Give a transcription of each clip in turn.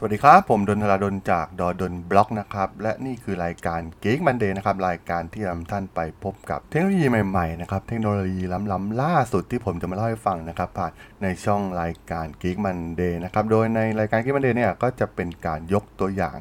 สวัสดีครับ ผมดนทราดนจากดอดนบล็อกนะครับ และนี่คือรายการเก็กบันเดย์นะครับ รายการที่นำท่านไปพบกับเทคโนโลยีใหม่ๆนะครับ เทคโนโลยีล้ำๆล่าสุดที่ผมจะมาเล่าให้ฟังนะครับผ่านในช่องรายการ Geek Monday นะครับ โดยในรายการ Geek Monday เนี่ยก็จะเป็นการยกตัวอย่าง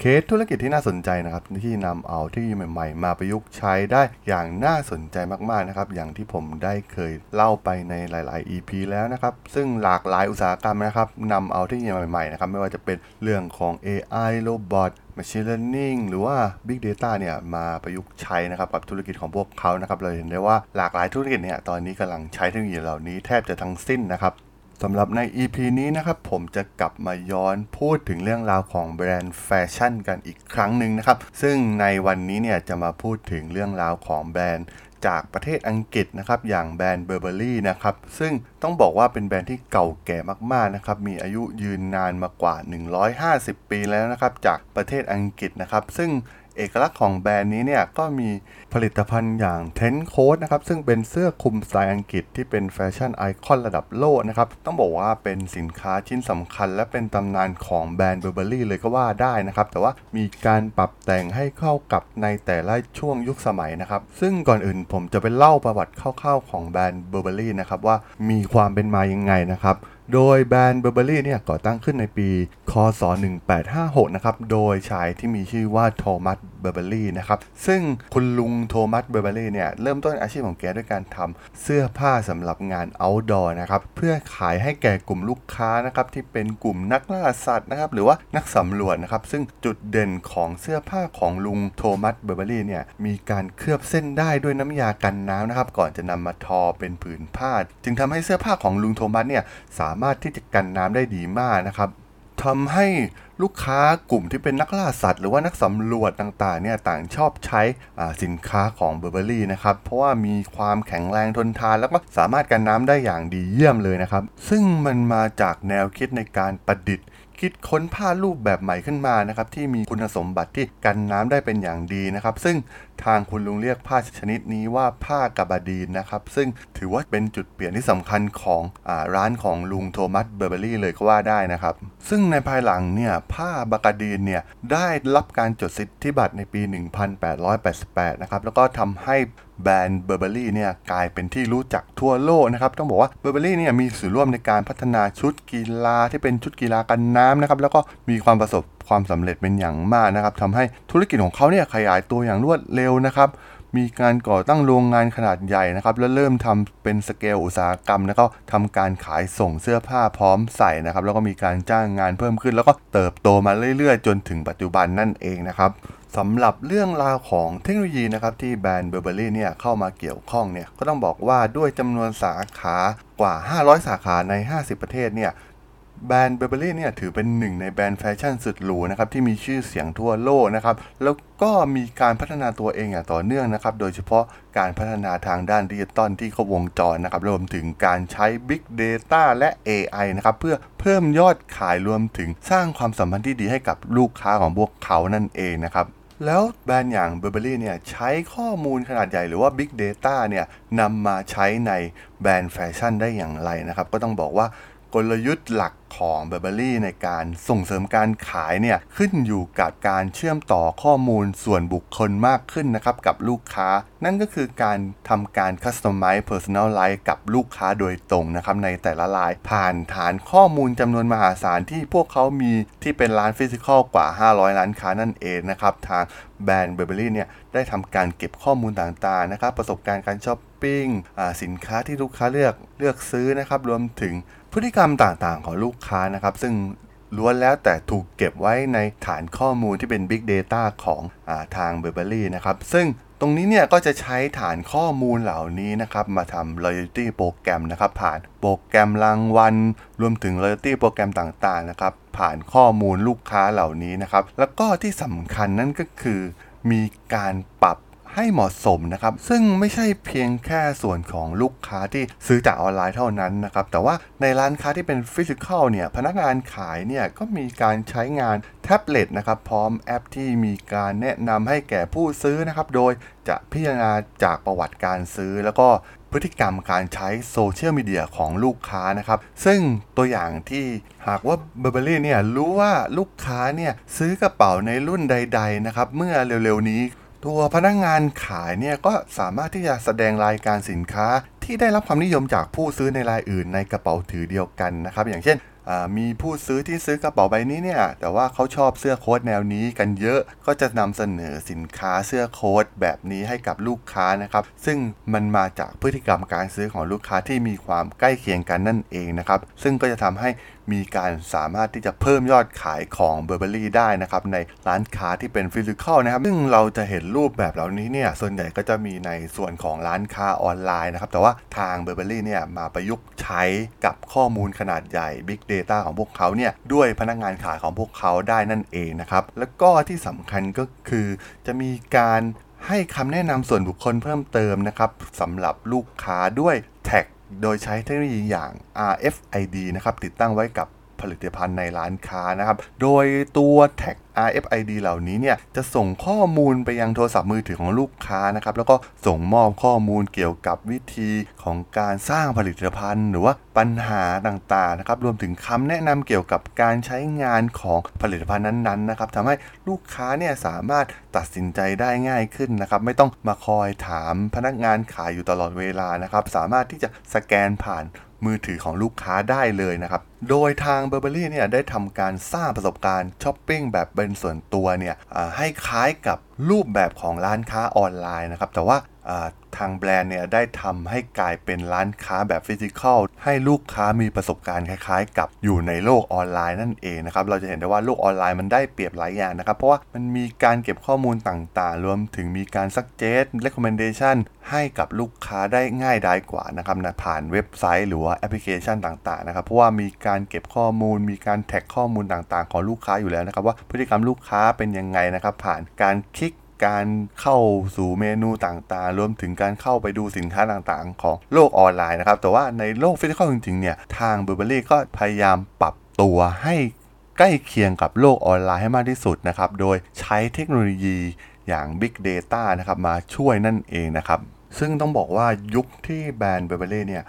เคสธุรกิจที่น่าสนใจนะครับที่นำเอาเทคโนโลยีใหม่ๆ มาประยุกต์ใช้ได้อย่างน่าสนใจมากๆนะครับอย่างที่ผมได้เคยเล่าไปในหลาย ๆ EP แล้วนะครับซึ่งหลากหลายอุตสาหกรรมนะครับนำเอาเทคโนโลยีใหม่ๆนะครับไม่ว่าจะเป็นเรื่องของ AI Robot Machine Learning หรือว่า Big Data เนี่ยมาประยุกต์ใช้นะครับกับธุรกิจของพวกเขานะครับเราเห็นได้ว่าหลากหลายธุรกิจเนี่ยตอนนี้กำลังใช้เทคโนโลยีเหล่านี้แทบจะทั้งสิ้นนะครับ สำหรับใน EP นี้นะครับผมจะกลับมาย้อนพูดถึงเรื่องราวของแบรนด์แฟชั่นกันอีกครั้งหนึ่งนะครับ ซึ่งในวันนี้เนี่ยจะมาพูดถึงเรื่องราวของแบรนด์จากประเทศอังกฤษนะครับอย่างแบรนด์ Burberry นะครับซึ่งต้องบอกว่าเป็นแบรนด์ที่เก่าแก่มากๆนะครับมีอายุยืนนานมากว่า 150 ปีแล้วนะครับจากประเทศอังกฤษนะครับซึ่ง เอกลักษณ์ของแบรนด์นี้เนี่ยก็มีผลิตภัณฑ์อย่าง trench coat นะครับซึ่งเป็นเสื้อคลุมสไตล์อังกฤษที่เป็นแฟชั่นไอคอนระดับโลกนะครับต้องบอกว่าเป็นสินค้าชิ้นสำคัญ และเป็นตำนานของแบรนด์ Burberry เลยก็ว่าได้นะครับแต่ว่ามีการปรับแต่งให้เข้ากับในแต่ละช่วงยุคสมัยนะครับซึ่งก่อนอื่นผมจะไปเล่าประวัติคร่าวๆของแบรนด์ Burberry นะครับว่ามีความเป็นมายังไงนะครับ โดยแบรนด์ Burberry เนี่ยก่อตั้งขึ้นในปี คศ 1856 นะครับ โดยชายที่มีชื่อว่า Thomas Burberry นะครับ ซึ่งคุณลุง Thomas Burberry เนี่ยเริ่มต้นอาชีพของแกด้วยการทำเสื้อผ้าสำหรับงาน outdoor นะครับ เพื่อขายให้แก่กลุ่มลูกค้านะครับที่เป็นกลุ่มนักล่าสัตว์นะครับ หรือว่านักสำรวจนะครับ ซึ่งจุดเด่นของเสื้อผ้าของลุง Thomas Burberry เนี่ยมีการเคลือบเส้นด้ายด้วยน้ำยากันน้ำนะครับ ก่อนจะนำมาทอเป็นผืนผ้า จึงทำให้เสื้อผ้าของลุงโทมัสเนี่ยสามามารถที่จะกันน้ำได้ดีมากนะครับทำให้ลูกค้ากลุ่มที่เป็นนักล่าสัตว์หรือว่านักสำรวจต่างๆเนี่ยต่างชอบใช้สินค้าของเบอร์เบอรี่นะครับ เพราะว่ามีความแข็งแรงทนทาน แล้วก็สามารถกันน้ำได้อย่างดีเยี่ยมเลยนะครับ ซึ่งมันมาจากแนวคิดในการประดิษฐ์ คิดค้นผ้ารูปแบบใหม่ขึ้นมานะครับที่มีคุณสมบัติที่กันน้ำได้เป็นอย่างดีนะครับ ซึ่ง ทางคุณลุงเรียกผ้าชนิดนี้ว่าผ้า gabardine นะครับ ซึ่งถือว่าเป็นจุดเปลี่ยนที่สำคัญของอร้านของลุง Thomas Burberry เลยก็ว่าได้นะครับ ซึ่งในภายหลังเนี่ยผ้า gabardine เนี่ยได้รับการจดสิทธิบัตรในปี 1888 นะครับ แล้วก็ทำให้แบรนด์ Burberry เนี่ยกลายเป็นที่รู้จักทั่วโลกนะครับ ต้องบอกว่า Burberry เนี่ยมีส่วนร่วมในการพัฒนาชุดกีฬาที่เป็นชุดกีฬากันน้ำนะครับ แล้วก็มีความประสบ ความสำเร็จเป็นอย่างมากนะครับทำให้ธุรกิจของเขาเนี่ยขยายตัวอย่างรวดเร็วนะครับมีการก่อตั้งโรงงานขนาดใหญ่นะครับ แล้วเริ่มทำเป็นสเกลอุตสาหกรรม แล้วก็ทำการขายส่งเสื้อผ้าพร้อมใส่นะครับ แล้วก็มีการจ้างงานเพิ่มขึ้น แล้วก็เติบโตมาเรื่อยๆ จนถึงปัจจุบันนั่นเองนะครับสำหรับเรื่องราวของเทคโนโลยีนะครับที่แบรนด์เบอร์เบอรี่เนี่ยเข้ามาเกี่ยวข้องเนี่ยก็ต้องบอกว่าด้วยจำนวนสาขากว่า 500 สาขาใน 50 ประเทศเนี่ย แบรนด์ Burberry เนี่ยถือเป็นหนึ่งในแบรนด์แฟชั่นสุดหรูนะครับที่มีชื่อเสียงทั่วโลกนะครับแล้วก็มีการพัฒนาตัวเองอย่างต่อเนื่องนะครับโดยเฉพาะการพัฒนาทางด้านดิจิตอลที่ครบวงจรนะครับรวมถึงการใช้ Big Data และ AI นะครับเพื่อเพิ่มยอดขายรวมถึงสร้างความสัมพันธ์ที่ดีให้กับลูกค้าของพวกเขานั่นเองนะครับแล้วแบรนด์อย่าง Burberry เนี่ยใช้ข้อมูลขนาดใหญ่หรือว่า Big Data เนี่ยนำมาใช้ในแบรนด์แฟชั่นได้อย่างไรนะครับ ก็ต้องบอกว่า กลยุทธ์หลักของ Burberry ในการส่งเสริมการขายเนี่ยขึ้นอยู่กับการเชื่อมต่อข้อมูลส่วนบุคคลมากขึ้นนะครับกับลูกค้า นั่นก็คือการทำการ customize personalize กับลูกค้าโดยตรงนะครับในแต่ละราย ผ่านฐานข้อมูลจำนวนมหาศาลที่พวกเขามีที่เป็นร้าน physical กว่า 500 ล้านค้านั่นเองนะครับทางแบรนด์เบอร์เบอรี่เนี่ย ได้ทำการเก็บข้อมูลต่างๆนะครับ ประสบการณ์การช้อปปิ้งสินค้าที่ลูกค้าเลือกเลือกซื้อนะครับ รวมถึงพฤติกรรมต่างๆ ของลูกค้านะครับ ซึ่งล้วนแล้วแต่ถูกเก็บไว้ในฐานข้อมูลที่เป็น Big Data ของอาทาง b u r b e r r y นะครับ ซึ่งตรงนี้เนี่ยก็จะใช้ฐานข้อมูลเหล่านี้นะครับ มาทำ loyalty โปรแกรมนะครับ ผ่านโปรแกรมรางวัลรวมถึง loyalty โปรแกรมต่างๆนะครับ ผ่านข้อมูลลูกค้าเหล่านี้นะครับ แล้วก็ที่สำคัญนั่นก็คือ มีการปรับให้เหมาะสมนะครับ ซึ่งไม่ใช่เพียงแค่ส่วนของลูกค้าที่ซื้อจากออนไลน์เท่านั้นนะครับ แต่ว่าในร้านค้าที่เป็นฟิสิกอลเนี่ยพนักงานขายเนี่ยก็มีการใช้งานแท็บเล็ตนะครับพร้อมแอปที่มีการแนะนำให้แก่ผู้ซื้อนะครับ โดยจะพิจารณาจากประวัติการซื้อ แล้วก็ พฤติกรรมการใช้โซเชียลมีเดียของลูกค้านะครับ ซึ่งตัวอย่างที่หากว่าเบอร์เบอรี่เนี่ยรู้ว่าลูกค้าเนี่ยซื้อกระเป๋าในรุ่นใด ๆ นะครับ เมื่อเร็วๆนี้ ตัวพนักงานขายเนี่ยก็สามารถที่จะแสดงรายการสินค้าที่ได้รับความนิยมจากผู้ซื้อในรายอื่นในกระเป๋าถือเดียวกันนะครับ อย่างเช่น มีผู้ซื้อที่ซื้อกระเป๋าใบนี้เนี่ย แต่ว่าเขาชอบเสื้อโค้ทแนวนี้กันเยอะก็จะนำเสนอสินค้าเสื้อโค้ทแบบนี้ให้กับลูกค้านะครับ ซึ่งมันมาจากพฤติกรรมการซื้อของลูกค้าที่มีความใกล้เคียงกันนั่นเองนะครับ ซึ่งก็จะทำให้ มีการสามารถที่จะเพิ่มยอดขายของ Burberry ได้นะครับในร้านค้าที่เป็น physical นะครับซึ่งเราจะเห็นรูปแบบเหล่านี้เนี่ยส่วนใหญ่ก็จะมีในส่วนของร้านค้าออนไลน์นะครับแต่ว่าทาง Burberry เนี่ยมาประยุกต์ใช้กับข้อมูลขนาดใหญ่ Big Data ของพวกเขาเนี่ยด้วยพนักงานขายของพวกเขาได้นั่นเองนะครับแล้วก็ที่สำคัญก็คือจะมีการให้คำแนะนำส่วนบุคคลเพิ่มเติมนะครับสำหรับลูกค้าด้วยแท็ก โดยใช้เทคโนโลยีอย่าง RFID นะครับติดตั้งไว้กับ ผลิตภัณฑ์ในร้านค้านะครับ โดยตัวแท็ก RFID เหล่านี้เนี่ยจะส่งข้อมูลไปยังโทรศัพท์มือถือของลูกค้านะครับแล้วก็ส่งมอบข้อมูลเกี่ยวกับวิธีของการสร้างผลิตภัณฑ์ หรือว่าปัญหาต่างๆนะครับรวมถึงคำแนะนำเกี่ยวกับการใช้งานของผลิตภัณฑ์นั้นๆนะครับทำให้ลูกค้าเนี่ยสามารถตัดสินใจได้ง่ายขึ้นนะครับไม่ต้องมาคอยถามพนักงานขายอยู่ตลอดเวลานะครับสามารถที่จะสแกนผ่าน มือถือของลูกค้าได้เลยนะครับ โดยทาง Burberry เนี่ยได้ทำการสร้างประสบการณ์ช้อปปิ้งแบบเป็นส่วนตัวเนี่ยให้คล้ายกับรูปแบบของร้านค้าออนไลน์นะครับ แต่ว่า ทางแบรนด์เนี่ยได้ทำให้กลายเป็นร้านค้าแบบฟิสิกอลให้ลูกค้ามีประสบการณ์คล้ายๆ กับอยู่ในโลกออนไลน์นั่นเองนะครับเราจะเห็นได้ว่าโลกออนไลน์มันได้เปรียบหลายอย่างนะครับ เพราะว่ามันมีการเก็บข้อมูลต่างๆ รวมถึงมีการ suggest recommendation ให้กับลูกค้าได้ง่ายดายกว่านะครับนะผ่านเว็บไซต์หรือว่าแอปพลิเคชันต่างๆนะครับเพราะว่ามีการเก็บข้อมูล มีการแท็กข้อมูลต่างๆ ของลูกค้าอยู่แล้วนะครับว่าพฤติกรรมลูกค้าเป็นยังไงนะครับผ่านการคลิก การเข้าสู่เมนูต่างๆ รวมถึงการเข้าไปดูสินค้าต่างๆ ของโลกออนไลน์นะครับ แต่ว่าในโลก physical จริงๆเนี่ย ทาง Burberry ก็พยายามปรับตัวให้ใกล้เคียงกับโลกออนไลน์ให้มากที่สุดนะครับ โดยใช้เทคโนโลยีอย่าง Big Data นะครับมาช่วยนั่นเองนะครับ ซึ่งต้องบอกว่ายุคที่แบรนด์ b บ r b e r r y เนี่ย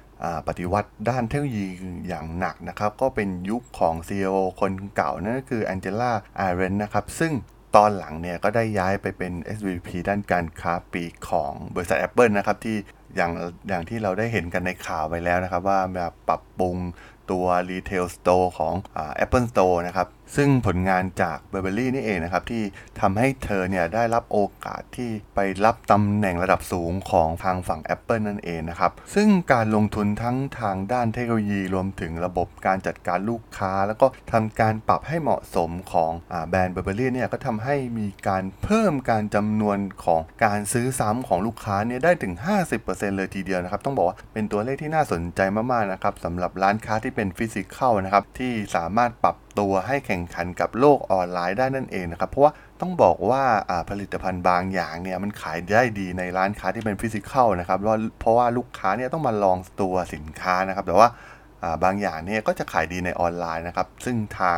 ปฏิวัติด้านเทคโนโลยีอย่างหนักนะครับ ก็เป็นยุคของ CEO คนเก่านั่นก็คือแองเจล่าไอเรนนะครับ ซึ่ง ตอนหลังเนี่ยก็ได้ย้ายไปเป็น SVP ด้านการค้าปีกของบริษัท Apple นะครับที่อย่างอย่างที่เราได้เห็นกันในข่าวไปแล้วนะครับ ว่าแบบปรับปรุงตัว Retail Store ของอ Apple Store นะครับ ซึ่งผลงานจากเบอร์เบอรี่นี่เองนะครับ ที่ทำให้เธอเนี่ยได้รับโอกาสที่ไปรับตำแหน่งระดับสูงของทางฝั่ง Apple นั่นเองนะครับ ซึ่งการลงทุนทั้งทางด้านเทคโนโลยีรวมถึงระบบการจัดการลูกค้า แล้วก็ทำการปรับให้เหมาะสมของอแบรนด์เบอร์เบอรี่เนี่ยก็ทำให้มีการเพิ่มการจำนวนของการซื้อซ้ำของลูกค้าเนี่ยได้ถึง 50%เลยทีเดียวนะครับ ต้องบอกว่าเป็นตัวเลขที่น่าสนใจมากๆนะครับสำหรับร้านค้าที่เป็น physical นะครับที่สามารถปรับ ตัวให้แข่งขันกับโลกออนไลน์ได้นั่นเองนะครับ เพราะว่าต้องบอกว่าผลิตภัณฑ์บางอย่างเนี่ยมันขายได้ดีในร้านค้าที่เป็น physical นะครับเพราะว่าลูกค้าเนี่ยต้องมาลองตัวสินค้านะครับ แต่ว่าบางอย่างเนี่ยก็จะขายดีในออนไลน์นะครับ ซึ่งทาง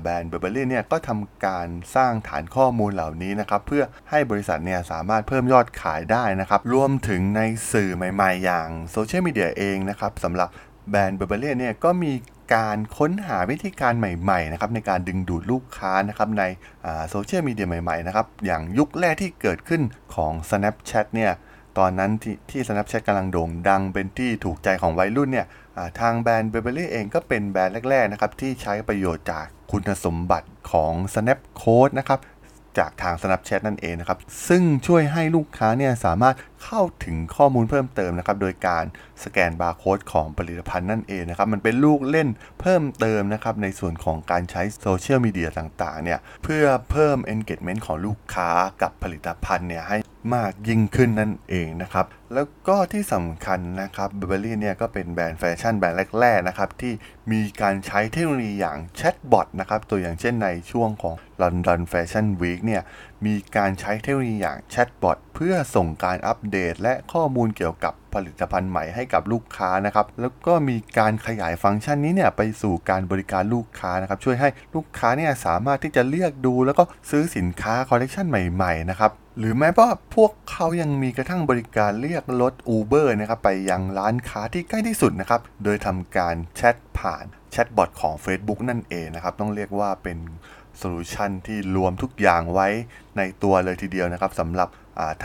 แบรนด์ Burberry เนี่ยก็ทำการสร้างฐานข้อมูลเหล่านี้นะครับ เพื่อให้บริษัทเนี่ยสามารถเพิ่มยอดขายได้นะครับ รวมถึงในสื่อใหม่ ๆ อย่างโซเชียลมีเดียเองนะครับสำหรับแบรนด์ Burberry เนี่ยก็มี การค้นหาวิธีการใหม่ๆนะครับในการดึงดูดลูกค้านะครับในโซเชียลมีเดียใหม่ๆนะครับอย่างยุคแรกที่เกิดขึ้นของ Snapchat เนี่ยตอนนั้นที่ที่ Snapchat กำลังโด่งดังเป็นที่ถูกใจของวัยรุ่นเนี่ยทางแบรนด์ Burberry เองก็เป็นแบรนด์แรกๆนะครับที่ใช้ประโยชน์จากคุณสมบัติของ Snap Code นะครับจากทาง Snapchat นั่นเองนะครับ ซึ่งช่วยให้ลูกค้าเนี่ยสามารถเข้าถึงข้อมูลเพิ่มเติมนะครับ โดยการสแกนบาร์โค้ดของผลิตภัณฑ์นั่นเองนะครับ มันเป็นลูกเล่นเพิ่มเติมนะครับ ในส่วนของการใช้โซเชียลมีเดียต่างๆ เนี่ย เพื่อเพิ่ม engagement ของลูกค้ากับผลิตภัณฑ์เนี่ยให้มากยิ่งขึ้นนั่นเองนะครับ แล้วก็ที่สำคัญนะครับ Burberry เนี่ยก็เป็นแบรนด์แฟชั่นแบรนด์แรกๆนะครับ ที่มีการใช้เทคโนโลยีอย่างแชทบอทนะครับ ตัวอย่างเช่นในช่วงของ London Fashion Week เนี่ย มีการใช้เทคโนโลยีอย่างแชทบอทเพื่อส่งการอัปเดต และข้อมูลเกี่ยวกับผลิตภัณฑ์ใหม่ให้กับลูกค้านะครับ แล้วก็มีการขยายฟังก์ชันนี้เนี่ยไปสู่การบริการลูกค้านะครับ ช่วยให้ลูกค้าเนี่ยสามารถที่จะเลือกดู แล้วก็ซื้อสินค้าคอลเลกชันใหม่ๆนะครับหรือแม้ว่าพวกเขายังมีกระทั่งบริการเรียกรถ Uber นะครับไปยังร้านค้าที่ใกล้ที่สุดนะครับ โดยทำการแชทผ่านแชทบอทของ Facebook นั่นเองนะครับ ต้องเรียกว่าเป็น โซลูชันที่รวมทุกอย่างไว้ในตัวเลยทีเดียวนะครับสำหรับ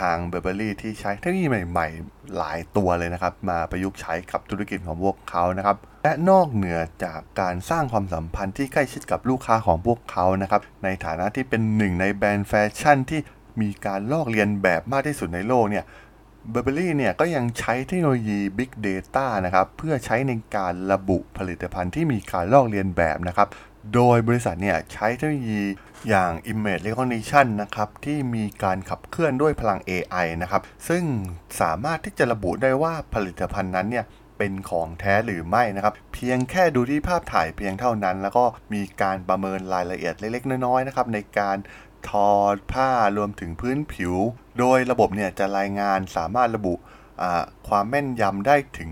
ทาง Burberry ที่ใช้เทคโนโลยีใหม่ๆ หลายตัวเลยนะครับ มาประยุกต์ใช้กับธุรกิจของพวกเขานะครับ และนอกเหนือจากการสร้างความสัมพันธ์ที่ใกล้ชิดกับลูกค้าของพวกเขานะครับ ในฐานะที่เป็นหนึ่งในแบรนด์แฟชั่นที่มีการลอกเลียนแบบมากที่สุดในโลกเนี่ย Burberry เนี่ยก็ยังใช้เทคโนโลยี Big Data นะครับ เพื่อใช้ในการระบุผลิตภัณฑ์ที่มีการลอกเลียนแบบนะครับ โดยบริษัทเนี่ยใช้เทคโนโลยีอย่าง Image Recognition นะครับที่มีการขับเคลื่อนด้วยพลัง AI นะครับซึ่งสามารถที่จะระบุได้ว่าผลิตภัณฑ์นั้นเนี่ยเป็นของแท้หรือไม่นะครับ เพียงแค่ดูที่ภาพถ่ายเพียงเท่านั้น แล้วก็มีการประเมินรายละเอียดเล็กๆน้อยๆนะครับในการทอผ้ารวมถึงพื้นผิว โดยระบบเนี่ยจะรายงานสามารถระบุ ความแม่นยำได้ถึง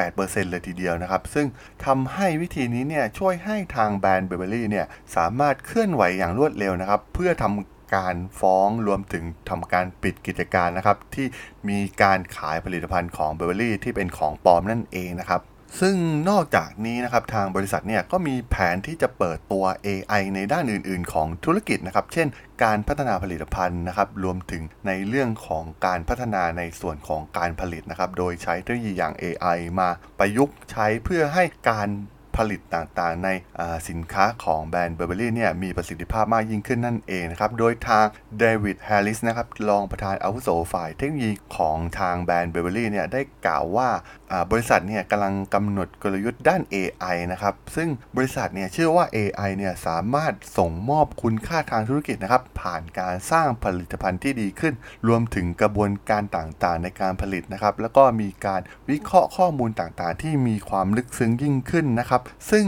98%เลยทีเดียวนะครับ ซึ่งทำให้วิธีนี้เนี่ยช่วยให้ทางแบรนด์เบเบอรี่เนี่ยสามารถเคลื่อนไหวอย่างรวดเร็วนะครับ เพื่อทำการฟ้องรวมถึงทำการปิดกิจการนะครับ ที่มีการขายผลิตภัณฑ์ของเบเบอรี่ที่เป็นของปลอมนั่นเองนะครับ ซึ่งนอกจากนี้นะครับทางบริษัทเนี่ยก็มีแผนที่จะเปิดตัว AI ในด้านอื่น ๆ ของธุรกิจนะครับ เช่น การพัฒนาผลิตภัณฑ์นะครับ รวมถึงในเรื่องของการพัฒนาในส่วนของการผลิตนะครับ โดยใช้เทคโนโลยีอย่าง AI มาประยุกต์ใช้เพื่อให้การผลิตต่างๆ ในสินค้าของแบรนด์ Burberry เนี่ยมีประสิทธิภาพมากยิ่งขึ้นนั่นเองนะครับ โดยทาง David Harris นะครับรองประธานอาวุโสฝ่ายเทคโนโลยีของทางแบรนด์ Burberry เนี่ยได้กล่าวว่า บริษัทเนี่ยกำลังกำหนดกลยุทธ์ด้าน AI นะครับ ซึ่งบริษัทเนี่ยเชื่อว่า AI เนี่ยสามารถส่งมอบคุณค่าทางธุรกิจนะครับ ผ่านการสร้างผลิตภัณฑ์ที่ดีขึ้น รวมถึงกระบวนการต่างๆ ในการผลิตนะครับ แล้วก็มีการวิเคราะห์ข้อมูลต่างๆ ที่มีความลึกซึ้งยิ่งขึ้นนะครับ ซึ่ง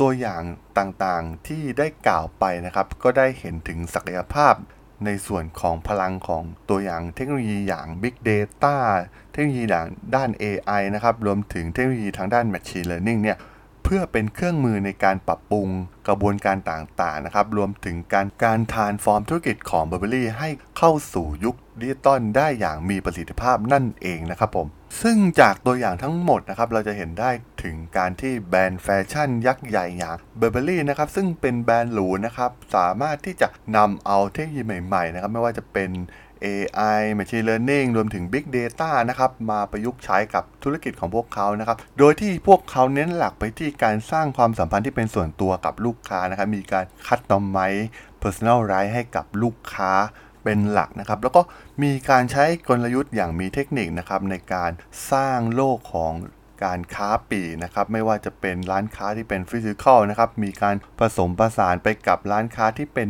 ตัวอย่างต่างๆที่ได้กล่าวไปนะครับ ก็ได้เห็นถึงศักยภาพ ในส่วนของพลังของตัวอย่างเทคโนโลยีอย่าง Big Data เทคโนโลยีอย่างด้าน AI นะครับ รวมถึงเทคโนโลยีทางด้าน Machine Learning เนี่ยเพื่อเป็นเครื่องมือในการปรับปรุงกระบวนการต่างๆนะครับ รวมถึงการการทานฟอร์มธุรกิจของ b u r b e r r y ให้เข้าสู่ยุคดิจิตอลได้อย่างมีประสิทธิภาพนั่นเองนะครับผม ซึ่งจากตัวอย่างทั้งหมดนะครับเราจะเห็นได้ถึงการที่แบรนด์แฟชั่นยักษ์ใหญ่อย่าง Burberry นะครับซึ่งเป็นแบรนด์หรูนะครับสามารถที่จะนำเอาเทคโนโลยีใหม่ๆนะครับไม่ว่าจะเป็น AI Machine Learning รวมถึง Big Data นะครับมาประยุกต์ใช้กับธุรกิจของพวกเขานะครับ โดยที่พวกเขาเน้นหลักไปที่การสร้างความสัมพันธ์ที่เป็นส่วนตัวกับลูกค้านะครับมีการคัดตอมไม Personalize ให้กับลูกค้า เป็นหลักนะครับ แล้วก็มีการใช้กลยุทธ์อย่างมีเทคนิคนะครับในการสร้างโลกของการค้าปลีกนะครับไม่ว่าจะเป็นร้านค้าที่เป็น physical นะครับมีการผสมประสานไปกับร้านค้าที่เป็น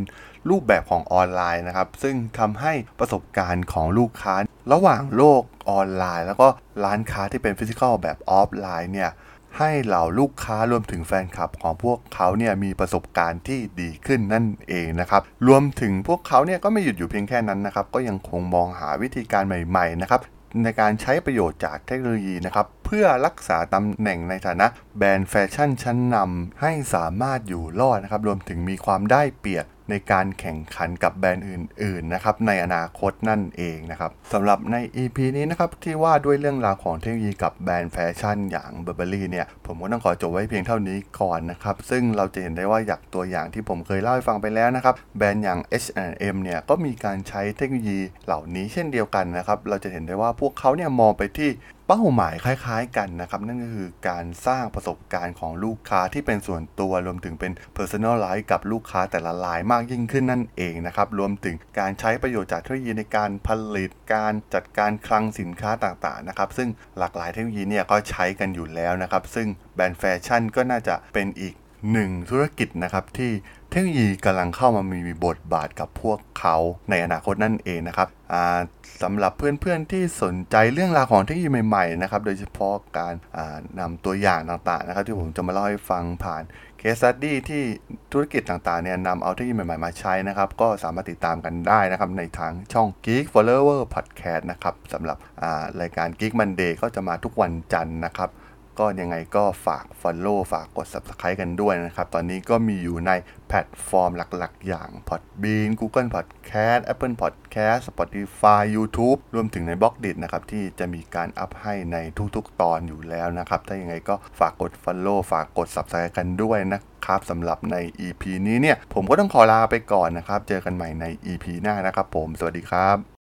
รูปแบบของออนไลน์นะครับซึ่งทำให้ประสบการณ์ของลูกค้า ระหว่างโลกออนไลน์ แล้วก็ร้านค้าที่เป็น physical แบบออฟไลน์เนี่ย ให้เหล่าลูกค้ารวมถึงแฟนคลับของพวกเขาเนี่ยมีประสบการณ์ที่ดีขึ้นนั่นเองนะครับ รวมถึงพวกเขาเนี่ยก็ไม่หยุดอยู่เพียงแค่นั้นนะครับ ก็ยังคงมองหาวิธีการใหม่ๆนะครับในการใช้ประโยชน์จากเทคโนโลยีนะครับ เพื่อรักษาตำแหน่งในฐานะแบรนด์แฟชั่นชั้นนำให้สามารถอยู่รอดนะครับ รวมถึงมีความได้เปรียบ ในการแข่งขันกับแบรนด์อื่นๆนะครับในอนาคตนั่นเองนะครับสำหรับใน EP นี้นะครับที่ว่าด้วยเรื่องราวของเทคโนโลยีกับแบรนด์แฟชั่นอย่าง Burberry เนี่ยผมก็ต้องขอจบไว้เพียงเท่านี้ก่อนนะครับซึ่งเราจะเห็นได้ว่าอย่างตัวอย่างที่ผมเคยเล่าให้ฟังไปแล้วนะครับแบรนด์อย่าง H&M เนี่ยก็มีการใช้เทคโนโลยีเหล่านี้เช่นเดียวกันนะครับเราจะเห็นได้ว่าพวกเขาเนี่ยมองไปที่ เป้าหมายคล้ายๆกันนะครับ นั่นก็คือการสร้างประสบการณ์ของลูกค้าที่เป็นส่วนตัวรวมถึงเป็น Personalize กับลูกค้าแต่ละรายมากยิ่งขึ้นนั่นเองนะครับ รวมถึงการใช้ประโยชน์จากเทคโนโลยีในการผลิตการจัดการคลังสินค้าต่างๆนะครับ ซึ่งหลากหลายเทคโนโลยีเนี่ยก็ใช้กันอยู่แล้วนะครับ ซึ่งแบรนด์แฟชั่นก็น่าจะเป็นอีกหนึ่งธุรกิจนะครับที่ ทคโนโลยีกำลังเข้ามามีบทบาทกับพวกเขาในอนาคตนั่นเองนะครับสำหรับเพื่อนๆที่สนใจเรื่องราวของเทคโนโลยีใหม่ๆนะครับโดยเฉพาะการนำตัวอย่างต่างๆนะครับที่ผมจะมาเล่าให้ฟังผ่าน case study ที่ธุรกิจต่างๆเนี่ยนำเอาเทคโนโลยีใหม่ๆมาใช้นะครับก็สามารถติดตามกันได้นะครับในทางช่อง Geek Follower Podcast นะครับสำหรับรายการ Geek Monday ก็จะมาทุกวันจันทร์นะครับ ก็ยังไงก็ฝาก Follow ฝากกด Subscribe กันด้วยนะครับ ตอนนี้ก็มีอยู่ในแพลตฟอร์มหลักๆ อย่าง Podbean Google Podcast Apple Podcast Spotify YouTube รวมถึงใน b ล็อกดินะครับ ที่จะมีการอัพให้ในทุกๆ ตอนอยู่แล้วนะครับ ถ้ายังไงก็ฝากกด Follow ฝากกด Subscribe กันด้วยนะครับสำหรับใน EP นี้เนี่ย ผมก็ต้องขอลาไปก่อนนะครับ เจอกันใหม่ใน EP หน้านะครับผม สวัสดีครับ